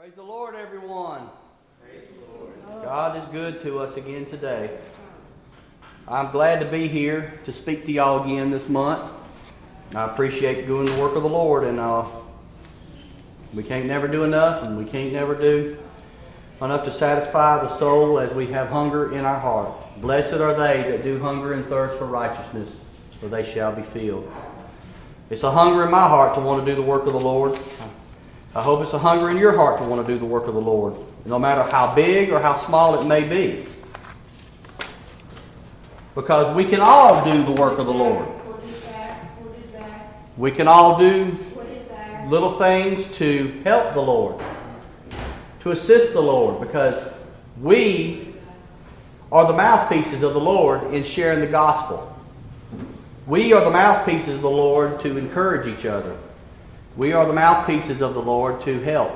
Praise the Lord, everyone. God is good to us again today. I'm glad to be here to speak to y'all again this month. I appreciate doing the work of the Lord, and uh, we can't never do enough, and we can't never do enough to satisfy the soul as we have hunger in our heart. Blessed are they that do hunger and thirst for righteousness, for they shall be filled. It's a hunger in my heart to want to do the work of the Lord. I hope it's a hunger in your heart to want to do the work of the Lord, no matter how big or how small it may be. Because we can all do the work of the Lord. We can all do little things to help the Lord, to assist the Lord, because we are the mouthpieces of the Lord in sharing the gospel. We are the mouthpieces of the Lord to encourage each other. We are the mouthpieces of the Lord to help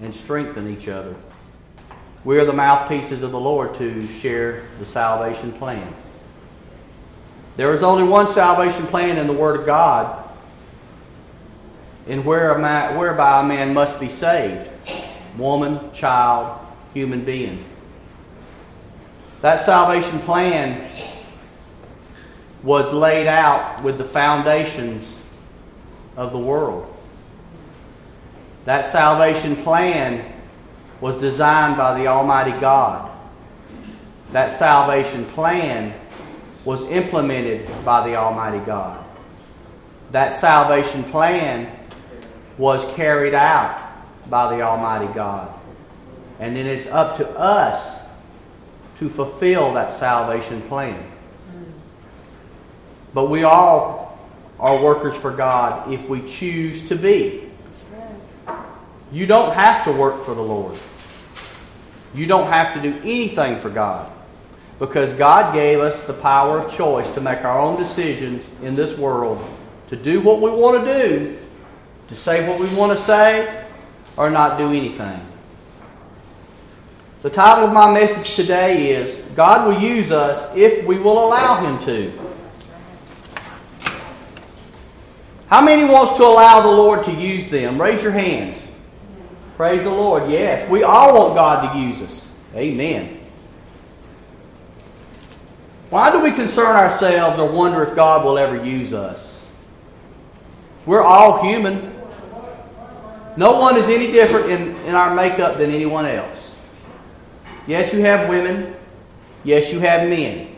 and strengthen each other. We are the mouthpieces of the Lord to share the salvation plan. There is only one salvation plan in the Word of God, in whereby a man must be saved woman, child, human being. That salvation plan was laid out with the foundations of the world. That salvation plan was designed by the Almighty God. That salvation plan was implemented by the Almighty God. That salvation plan was carried out by the Almighty God. And then it's up to us to fulfill that salvation plan. But we all are workers for God if we choose to be. You don't have to work for the Lord. You don't have to do anything for God. Because God gave us the power of choice to make our own decisions in this world, to do what we want to do, to say what we want to say, or not do anything. The title of my message today is God will use us if we will allow Him to. How many wants to allow the Lord to use them? Raise your hands. Praise the Lord. Yes. We all want God to use us. Amen. Why do we concern ourselves or wonder if God will ever use us? We're all human. No one is any different in, in our makeup than anyone else. Yes, you have women. Yes, you have men.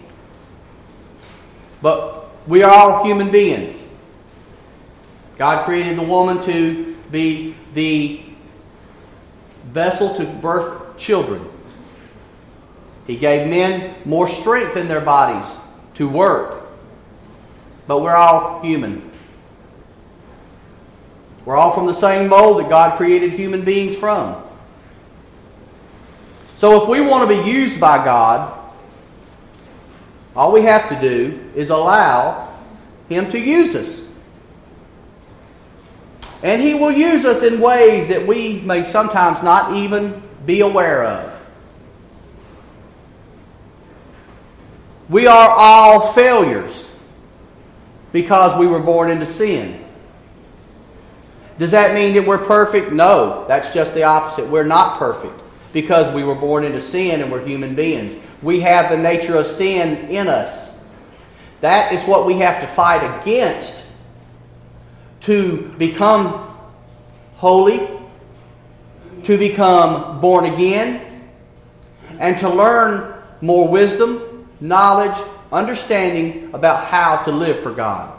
But we are all human beings. God created the woman to be the vessel to birth children. He gave men more strength in their bodies to work. But we're all human. We're all from the same mold that God created human beings from. So if we want to be used by God, all we have to do is allow Him to use us. And He will use us in ways that we may sometimes not even be aware of. We are all failures because we were born into sin. Does that mean that we're perfect? No, that's just the opposite. We're not perfect because we were born into sin and we're human beings. We have the nature of sin in us. That is what we have to fight against to become holy, to become born again, and to learn more wisdom, knowledge, understanding about how to live for God.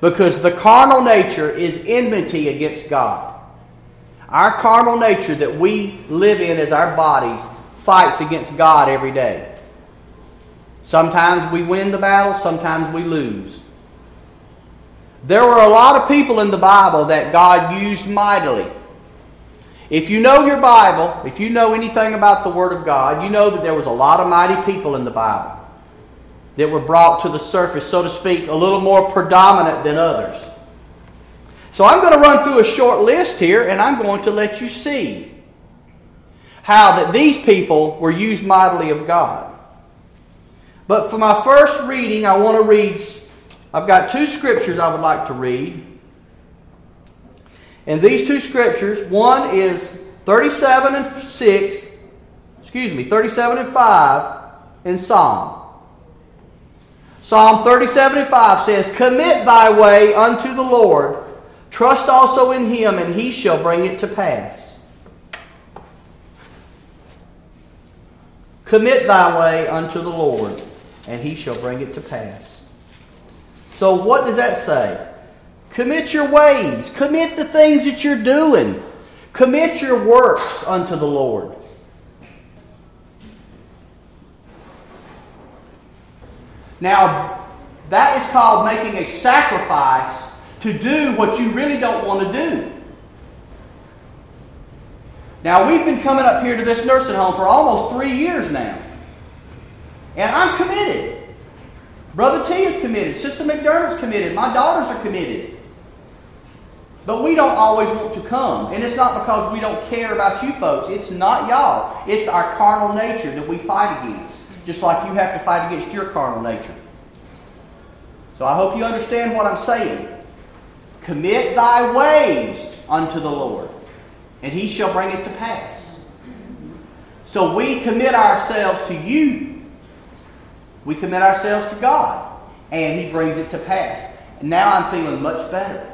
Because the carnal nature is enmity against God. Our carnal nature that we live in as our bodies fights against God every day. Sometimes we win the battle, sometimes we lose. There were a lot of people in the Bible that God used mightily. If you know your Bible, if you know anything about the Word of God, you know that there was a lot of mighty people in the Bible that were brought to the surface, so to speak, a little more predominant than others. So I'm going to run through a short list here and I'm going to let you see how that these people were used mightily of God. But for my first reading, I want to read I've got two scriptures I would like to read. And these two scriptures, one is 37 and 6, excuse me, 37 and 5 in Psalm. Psalm 37 and 5 says, Commit thy way unto the Lord, trust also in him, and he shall bring it to pass. Commit thy way unto the Lord, and he shall bring it to pass. So, what does that say? Commit your ways, commit the things that you're doing, commit your works unto the Lord. Now, that is called making a sacrifice to do what you really don't want to do. Now, we've been coming up here to this nursing home for almost three years now. And I'm committed. Brother T is committed. Sister McDermott's committed. My daughters are committed. But we don't always want to come. And it's not because we don't care about you folks. It's not y'all. It's our carnal nature that we fight against just like you have to fight against your carnal nature. So I hope you understand what I'm saying. Commit thy ways unto the Lord, and he shall bring it to pass. So we commit ourselves to you. We commit ourselves to God, and he brings it to pass. Now I'm feeling much better.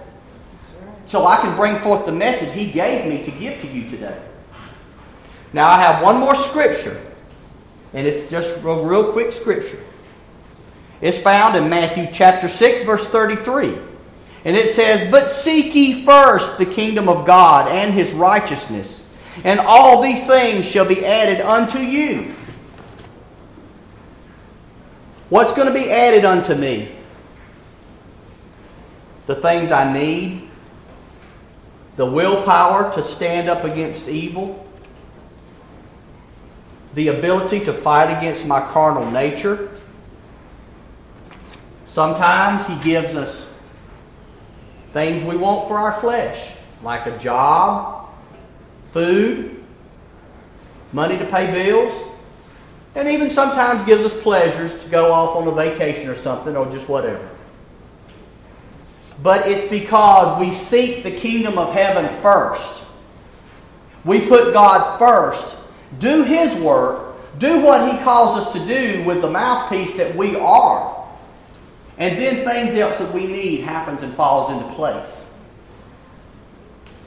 So I can bring forth the message he gave me to give to you today. Now I have one more scripture and it's just a real quick scripture. It's found in Matthew chapter 6, verse 33. And it says, But seek ye first the kingdom of God and his righteousness, and all these things shall be added unto you. What's going to be added unto me? The things I need, the willpower to stand up against evil, the ability to fight against my carnal nature. Sometimes He gives us things we want for our flesh, like a job, food, money to pay bills, and even sometimes gives us pleasures to go off on a vacation or something or just whatever. But it's because we seek the kingdom of heaven first. We put God first do His work, do what He calls us to do with the mouthpiece that we are. And then things else that we need happens and falls into place.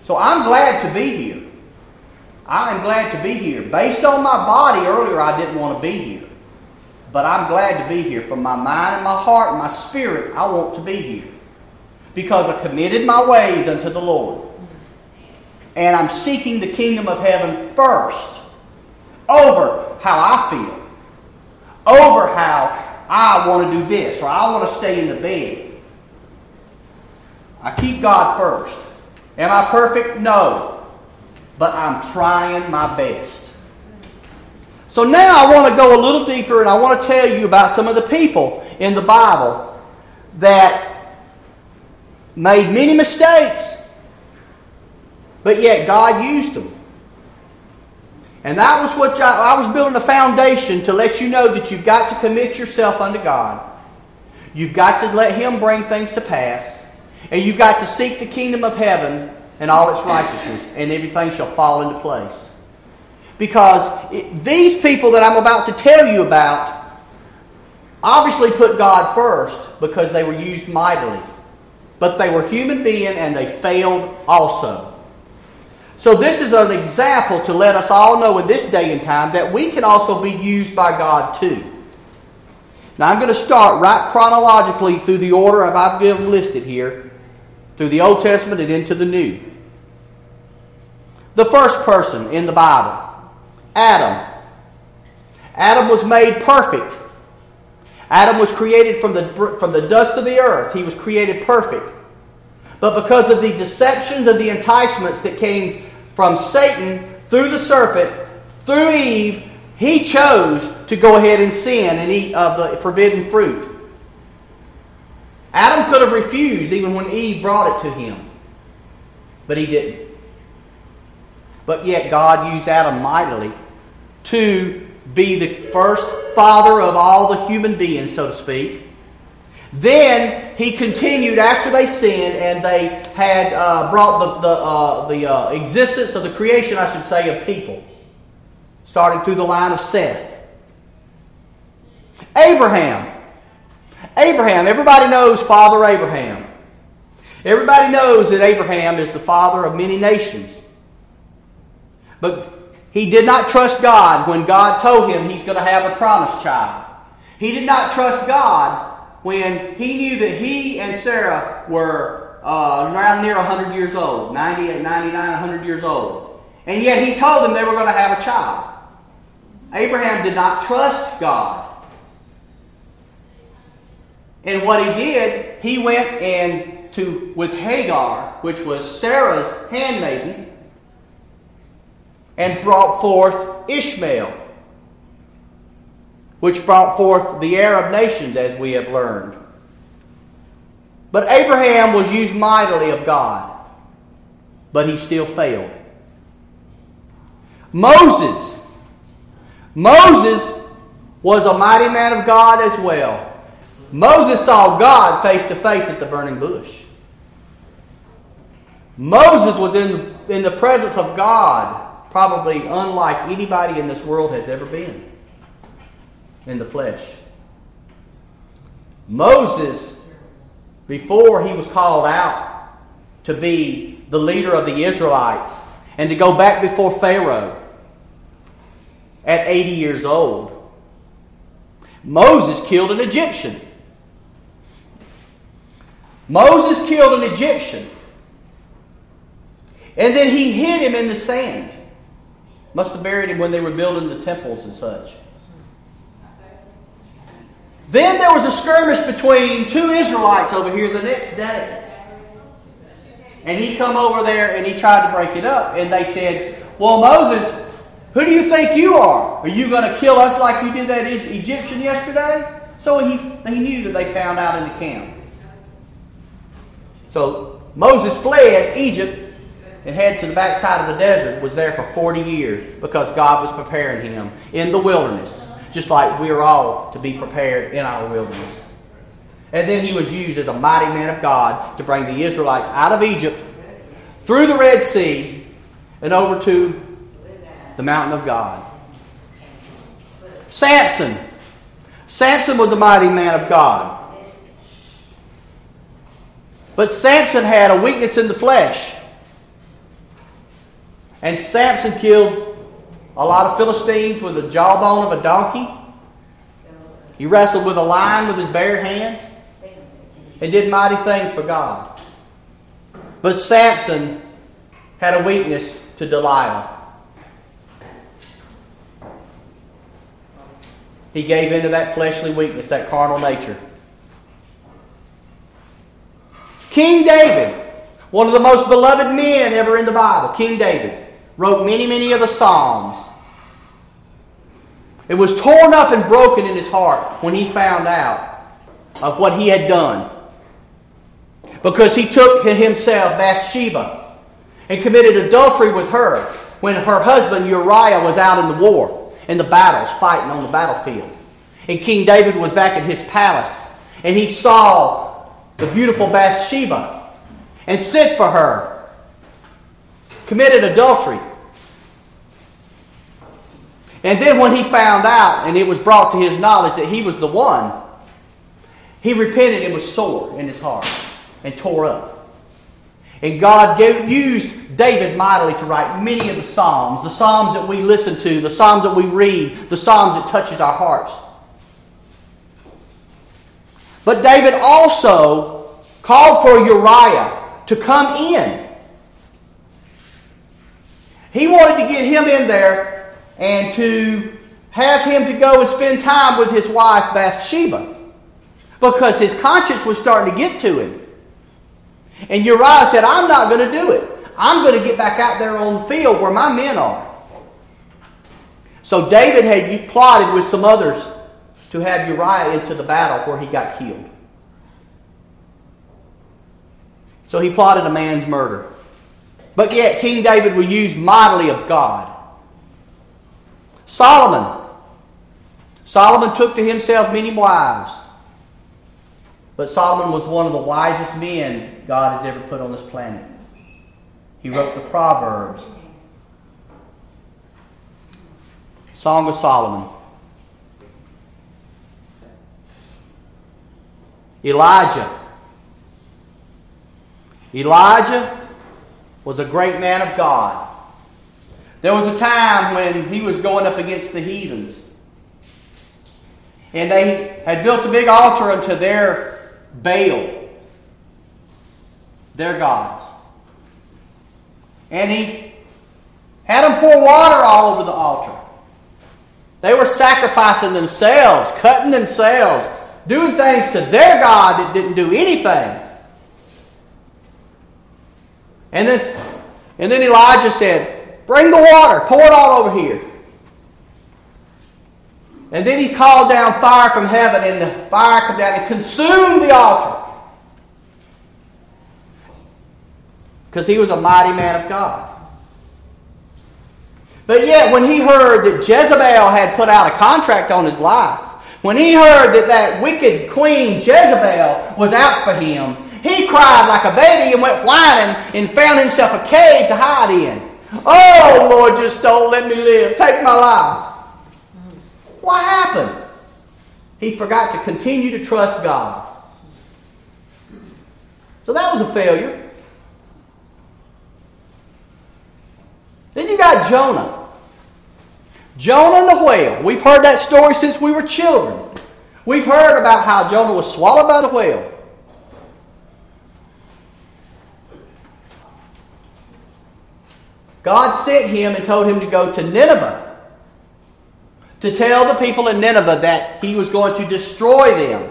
So I'm glad to be here. I am glad to be here. Based on my body earlier, I didn't want to be here. But I'm glad to be here. From my mind and my heart and my spirit, I want to be here. Because I committed my ways unto the Lord. And I'm seeking the kingdom of heaven first over how I feel, over how I want to do this or I want to stay in the bed. I keep God first. Am I perfect? No. But I'm trying my best. So now I want to go a little deeper and I want to tell you about some of the people in the Bible that made many mistakes, but yet God used them. And that was what I, I was building a foundation to let you know that you've got to commit yourself unto God. You've got to let Him bring things to pass. And you've got to seek the kingdom of heaven and all its righteousness, and everything shall fall into place. Because it, these people that I'm about to tell you about obviously put God first because they were used mightily. But they were human beings and they failed also. So, this is an example to let us all know in this day and time that we can also be used by God too. Now, I'm going to start right chronologically through the order I've listed here, through the Old Testament and into the New. The first person in the Bible, Adam. Adam was made perfect. Adam was created from the, from the dust of the earth. He was created perfect. But because of the deceptions and the enticements that came from Satan through the serpent, through Eve, he chose to go ahead and sin and eat of the forbidden fruit. Adam could have refused even when Eve brought it to him, but he didn't. But yet God used Adam mightily to be the first father of all the human beings, so to speak. Then he continued after they sinned and they had uh, brought the, the, uh, the uh, existence of the creation, I should say, of people, starting through the line of Seth. Abraham. Abraham, everybody knows Father Abraham. Everybody knows that Abraham is the father of many nations. But he did not trust God when God told him he's going to have a promised child. He did not trust God when he knew that he and Sarah were uh, around near 100 years old, 90, 99, 100 years old. And yet he told them they were going to have a child. Abraham did not trust God. And what he did, he went and to with Hagar, which was Sarah's handmaiden, and brought forth Ishmael, which brought forth the Arab nations, as we have learned. But Abraham was used mightily of God, but he still failed. Moses. Moses was a mighty man of God as well. Moses saw God face to face at the burning bush. Moses was in, in the presence of God, probably unlike anybody in this world has ever been in the flesh. Moses, before he was called out to be the leader of the Israelites and to go back before Pharaoh at 80 years old, Moses killed an Egyptian. Moses killed an Egyptian. And then he hid him in the sand. Must have buried him when they were building the temples and such. Then there was a skirmish between two Israelites over here the next day. And he come over there and he tried to break it up. And they said, Well, Moses, who do you think you are? Are you going to kill us like you did that Egyptian yesterday? So he, he knew that they found out in the camp. So Moses fled Egypt and head to the backside of the desert, was there for 40 years because God was preparing him in the wilderness just like we are all to be prepared in our wilderness. And then he was used as a mighty man of God to bring the Israelites out of Egypt, through the Red Sea, and over to the mountain of God. Samson. Samson was a mighty man of God. But Samson had a weakness in the flesh. And Samson killed a lot of Philistines with the jawbone of a donkey. He wrestled with a lion with his bare hands and did mighty things for God. But Samson had a weakness to Delilah. He gave into that fleshly weakness, that carnal nature. King David, one of the most beloved men ever in the Bible, King David wrote many, many of the Psalms. It was torn up and broken in his heart when he found out of what he had done. Because he took himself Bathsheba and committed adultery with her when her husband Uriah was out in the war, in the battles, fighting on the battlefield. And King David was back in his palace and he saw the beautiful Bathsheba and sent for her, committed adultery. And then when he found out and it was brought to his knowledge that he was the one, he repented and was sore in his heart and tore up. And God used David mightily to write many of the Psalms, the Psalms that we listen to, the Psalms that we read, the Psalms that touches our hearts. But David also called for Uriah to come in. He wanted to get him in there and to have him to go and spend time with his wife Bathsheba because his conscience was starting to get to him. And Uriah said, I'm not going to do it. I'm going to get back out there on the field where my men are. So David had plotted with some others to have Uriah into the battle where he got killed. So he plotted a man's murder. But yet King David was used mightily of God. Solomon. Solomon took to himself many wives. But Solomon was one of the wisest men God has ever put on this planet. He wrote the Proverbs. Song of Solomon. Elijah. Elijah was a great man of God. There was a time when he was going up against the heathens. And they had built a big altar unto their Baal, their gods. And he had them pour water all over the altar. They were sacrificing themselves, cutting themselves, doing things to their God that didn't do anything. And this and then Elijah said, Bring the water, pour it all over here. And then he called down fire from heaven, and the fire came down and consumed the altar. Because he was a mighty man of God. But yet, when he heard that Jezebel had put out a contract on his life, when he heard that that wicked queen Jezebel was out for him, he cried like a baby and went whining and found himself a cave to hide in. Oh, Lord, just don't let me live. Take my life. What happened? He forgot to continue to trust God. So that was a failure. Then you got Jonah. Jonah and the whale. We've heard that story since we were children. We've heard about how Jonah was swallowed by the whale. God sent him and told him to go to Nineveh to tell the people in Nineveh that he was going to destroy them.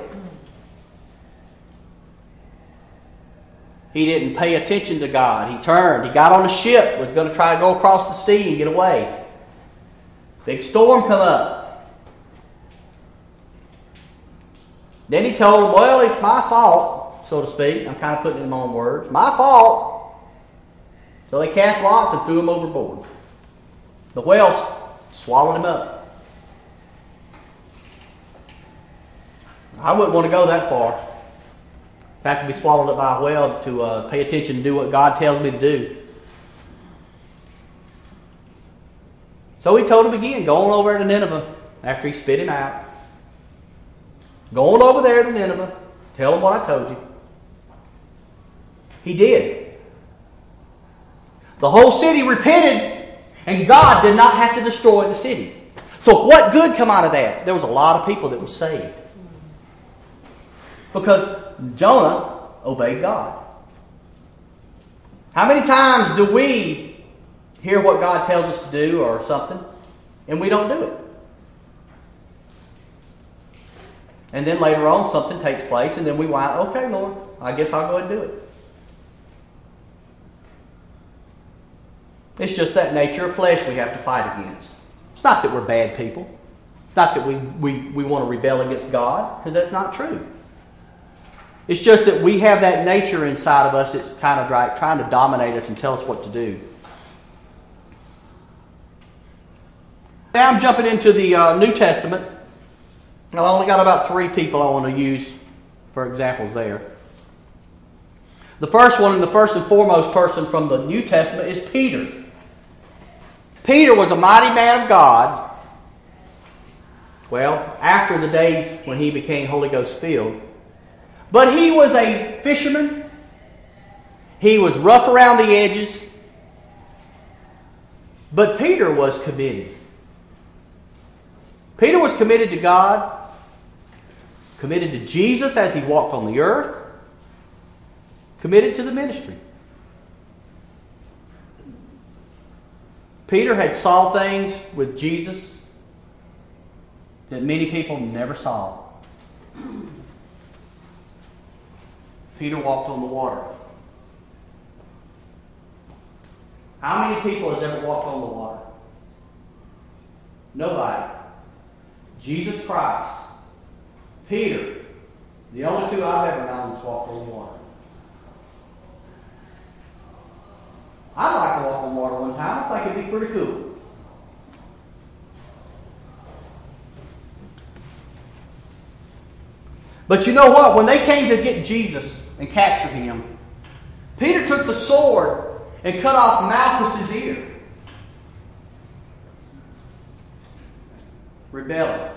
He didn't pay attention to God. He turned. He got on a ship, was going to try to go across the sea and get away. Big storm come up. Then he told them, well, it's my fault, so to speak. I'm kind of putting it in my own words. My fault. So they cast lots and threw him overboard. The whales swallowed him up. I wouldn't want to go that far. I Have to be swallowed up by a whale to uh, pay attention and do what God tells me to do. So he told him again, go on over to Nineveh after he spit him out. Go on over there to Nineveh. Tell him what I told you. He did. The whole city repented, and God did not have to destroy the city. So what good come out of that? There was a lot of people that were saved. Because Jonah obeyed God. How many times do we hear what God tells us to do or something, and we don't do it? And then later on, something takes place, and then we whine, okay, Lord, I guess I'll go and do it. It's just that nature of flesh we have to fight against. It's not that we're bad people. It's not that we, we, we want to rebel against God, because that's not true. It's just that we have that nature inside of us that's kind of right, trying to dominate us and tell us what to do. Now I'm jumping into the uh, New Testament. I've only got about three people I want to use for examples there. The first one, and the first and foremost person from the New Testament, is Peter. Peter was a mighty man of God. Well, after the days when he became Holy Ghost filled, but he was a fisherman. He was rough around the edges. But Peter was committed. Peter was committed to God, committed to Jesus as he walked on the earth, committed to the ministry. Peter had saw things with Jesus that many people never saw. Peter walked on the water. How many people has ever walked on the water? Nobody. Jesus Christ. Peter. The only two I've ever known that's walked on the water. I'd like to walk on water one time. I think it'd be pretty cool. But you know what? When they came to get Jesus and capture him, Peter took the sword and cut off Malchus's ear. Rebelling.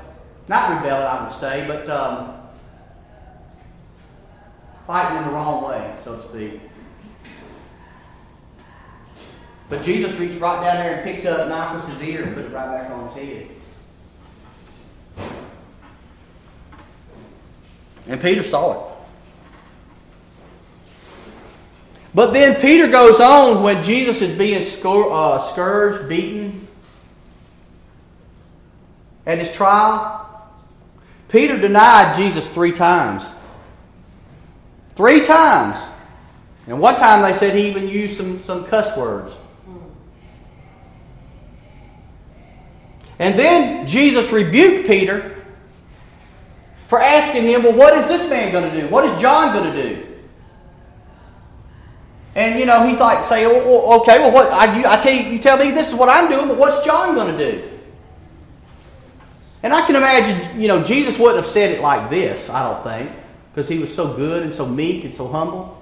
Not rebelling, I would say, but um, fighting in the wrong way, so to speak. But Jesus reached right down there and picked up Malchus's ear and put it right back on his head. And Peter saw it. But then Peter goes on when Jesus is being uh, scourged, beaten at his trial. Peter denied Jesus three times. Three times. And one time they said he even used some, some cuss words. And then Jesus rebuked Peter for asking him, Well, what is this man going to do? What is John going to do? And you know, he's like saying, well, okay, well, what I, you, I tell you, you tell me this is what I'm doing, but what's John going to do? And I can imagine, you know, Jesus wouldn't have said it like this, I don't think, because he was so good and so meek and so humble.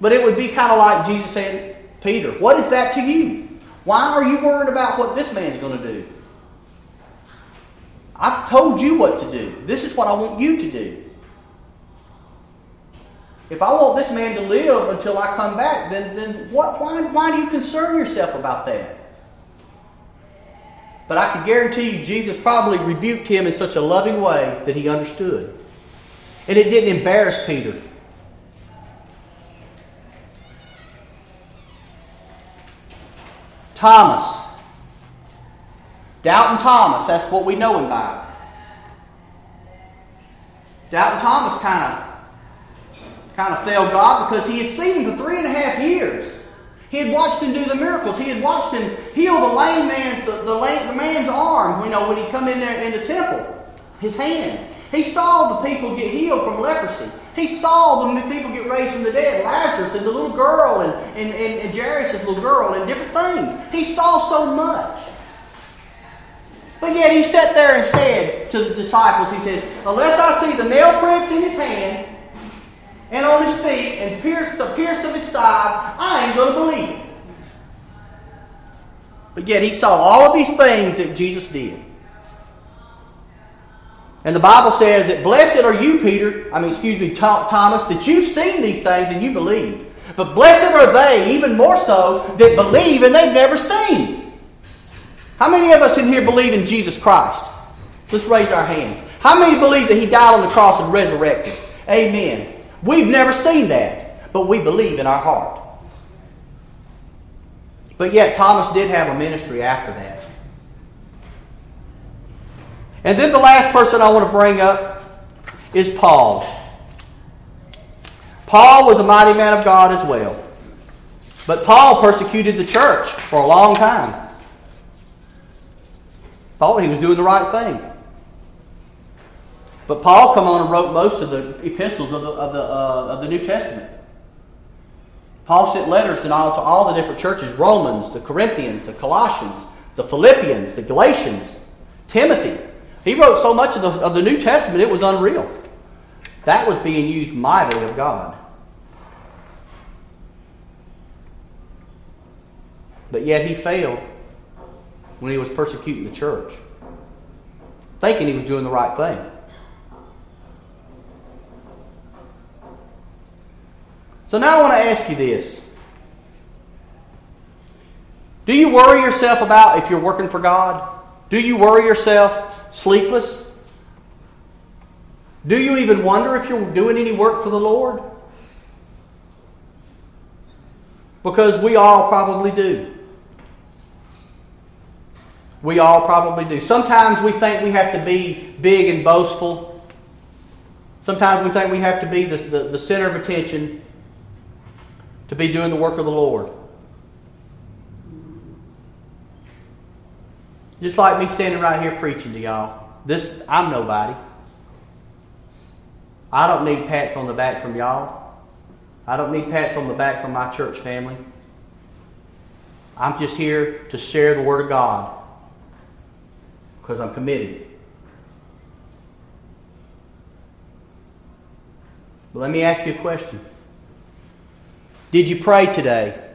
But it would be kind of like Jesus saying, Peter, what is that to you? Why are you worried about what this man's going to do? I've told you what to do. This is what I want you to do. If I want this man to live until I come back, then, then what, why, why do you concern yourself about that? But I can guarantee you, Jesus probably rebuked him in such a loving way that he understood. And it didn't embarrass Peter. Thomas. Doubting Thomas, that's what we know him by. Doubting Thomas kind of kind of failed God because he had seen him for three and a half years. He had watched him do the miracles. He had watched him heal the lame man's the, the, lame, the man's arm, you know, when he come in there in the temple. His hand. He saw the people get healed from leprosy. He saw the people get raised from the dead, Lazarus and the little girl and, and, and, and Jairus' little girl and different things. He saw so much. But yet he sat there and said to the disciples, he says, Unless I see the nail prints in his hand and on his feet and pierce the pierce of his side, I ain't going to believe. But yet he saw all of these things that Jesus did. And the Bible says that blessed are you, Peter, I mean, excuse me, Thomas, that you've seen these things and you believe. But blessed are they, even more so, that believe and they've never seen. How many of us in here believe in Jesus Christ? Let's raise our hands. How many believe that He died on the cross and resurrected? Amen. We've never seen that, but we believe in our heart. But yet, Thomas did have a ministry after that. And then the last person I want to bring up is Paul. Paul was a mighty man of God as well. But Paul persecuted the church for a long time. Thought he was doing the right thing. But Paul come on and wrote most of the epistles of the, of the, uh, of the New Testament. Paul sent letters to all, to all the different churches Romans, the Corinthians, the Colossians, the Philippians, the Galatians, Timothy. He wrote so much of the, of the New Testament, it was unreal. That was being used mightily of God. But yet he failed when he was persecuting the church, thinking he was doing the right thing. So now I want to ask you this. Do you worry yourself about if you're working for God? Do you worry yourself sleepless? Do you even wonder if you're doing any work for the Lord? Because we all probably do. We all probably do. Sometimes we think we have to be big and boastful. Sometimes we think we have to be the, the, the center of attention to be doing the work of the Lord. Just like me standing right here preaching to y'all. This I'm nobody. I don't need pats on the back from y'all. I don't need pats on the back from my church family. I'm just here to share the Word of God because I'm committed. But let me ask you a question. Did you pray today?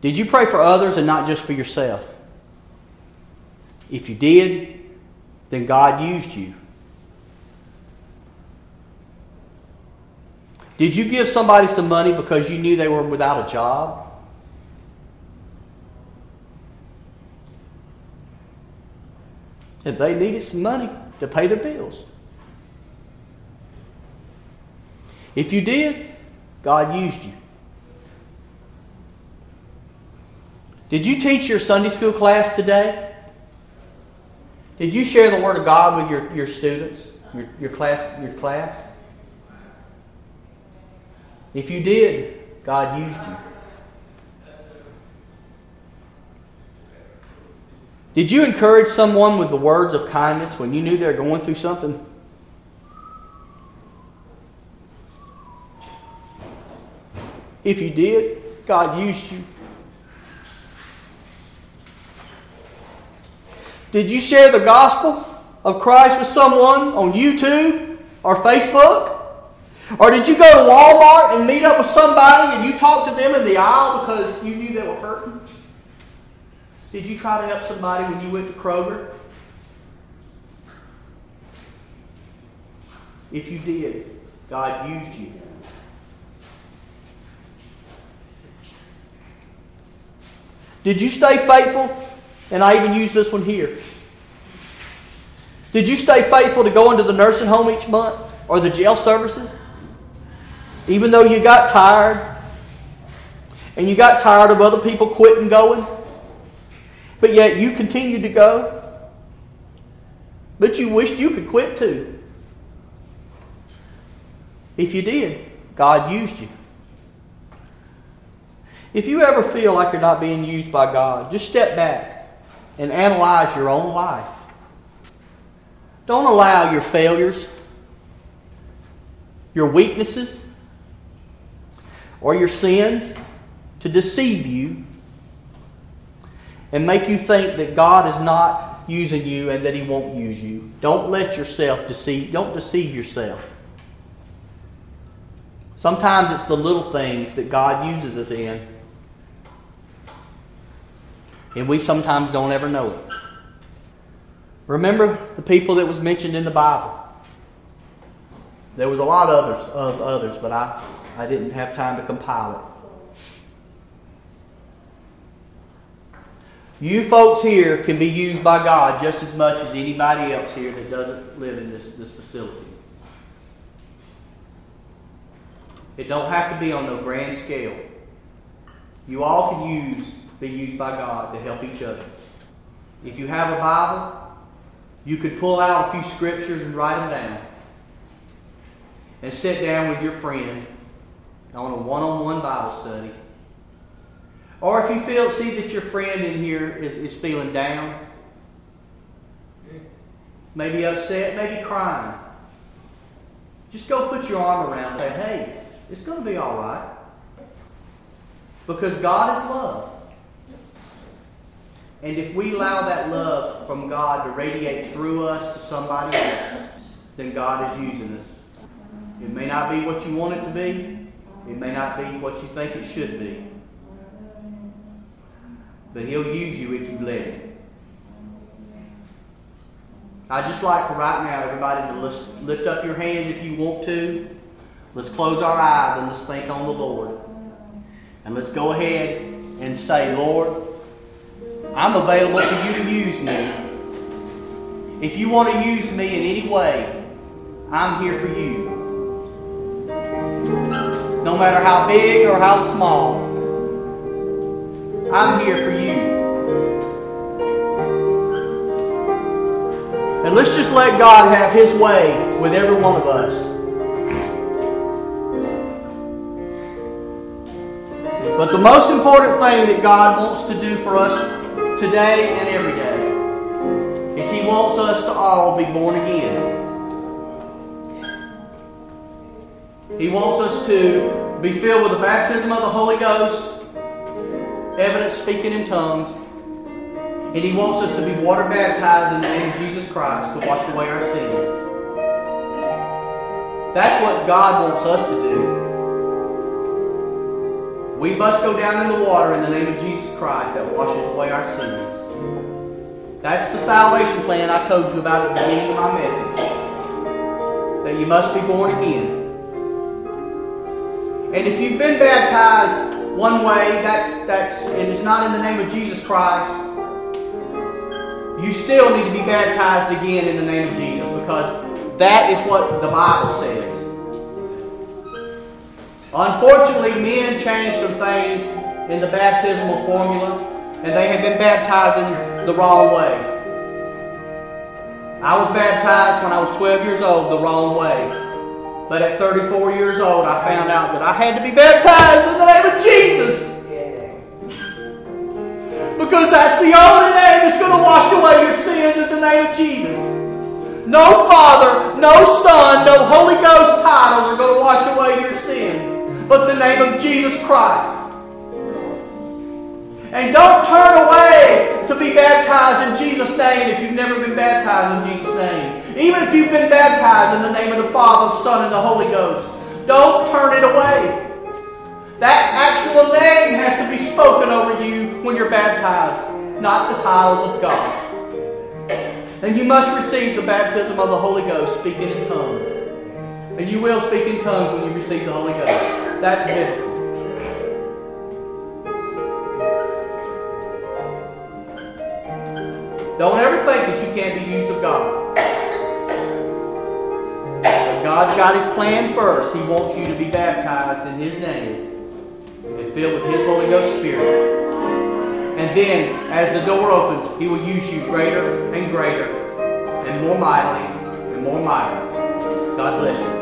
Did you pray for others and not just for yourself? If you did, then God used you. Did you give somebody some money because you knew they were without a job? And they needed some money to pay their bills. If you did, God used you. Did you teach your Sunday school class today? Did you share the Word of God with your, your students, your, your, class, your class? If you did, God used you. Did you encourage someone with the words of kindness when you knew they were going through something? If you did, God used you. Did you share the gospel of Christ with someone on YouTube or Facebook? Or did you go to Walmart and meet up with somebody and you talked to them in the aisle because you knew they were hurting? Did you try to help somebody when you went to Kroger? If you did, God used you. Did you stay faithful? And I even use this one here. Did you stay faithful to go into the nursing home each month or the jail services? Even though you got tired and you got tired of other people quitting going, but yet you continued to go. But you wished you could quit too. If you did, God used you. If you ever feel like you're not being used by God, just step back and analyze your own life. Don't allow your failures, your weaknesses, or your sins to deceive you and make you think that God is not using you and that He won't use you. Don't let yourself deceive. Don't deceive yourself. Sometimes it's the little things that God uses us in and we sometimes don't ever know it. Remember the people that was mentioned in the Bible. There was a lot of others, of others, but I, I didn't have time to compile it. You folks here can be used by God just as much as anybody else here that doesn't live in this, this facility. It don't have to be on no grand scale. You all can use be used by God to help each other. If you have a Bible, you could pull out a few scriptures and write them down. And sit down with your friend on a one on one Bible study. Or if you feel see that your friend in here is, is feeling down, maybe upset, maybe crying. Just go put your arm around and say, hey, it's going to be all right. Because God is love. And if we allow that love from God to radiate through us to somebody else, then God is using us. It may not be what you want it to be. It may not be what you think it should be. But He'll use you if you let Him. I'd just like for right now everybody to lift, lift up your hands if you want to. Let's close our eyes and let's think on the Lord. And let's go ahead and say, Lord, I'm available for you to use me. If you want to use me in any way, I'm here for you. No matter how big or how small, I'm here for you. And let's just let God have His way with every one of us. But the most important thing that God wants to do for us today and every day is He wants us to all be born again. He wants us to be filled with the baptism of the Holy Ghost, evidence speaking in tongues, and He wants us to be water baptized in the name of Jesus Christ to wash away our sins. That's what God wants us to do. We must go down in the water in the name of Jesus Christ that washes away our sins. That's the salvation plan I told you about at the beginning of my message. That you must be born again. And if you've been baptized one way, that's that's and it's not in the name of Jesus Christ, you still need to be baptized again in the name of Jesus because that is what the Bible says. Unfortunately, men changed some things in the baptismal formula, and they have been baptizing the wrong way. I was baptized when I was 12 years old the wrong way. But at 34 years old, I found out that I had to be baptized in the name of Jesus. Because that's the only name that's going to wash away your sins is the name of Jesus. No Father, no Son, no Holy Ghost titles are going to wash away your sins but the name of Jesus Christ. And don't turn away to be baptized in Jesus' name if you've never been baptized in Jesus' name. Even if you've been baptized in the name of the Father, the Son, and the Holy Ghost. Don't turn it away. That actual name has to be spoken over you when you're baptized, not the titles of God. And you must receive the baptism of the Holy Ghost, speaking in tongues. And you will speak in tongues when you receive the Holy Ghost. That's biblical. Don't ever think that you can't be used of God. God's got His plan first. He wants you to be baptized in His name and filled with His Holy Ghost Spirit. And then, as the door opens, He will use you greater and greater and more mightily and more mightily. God bless you.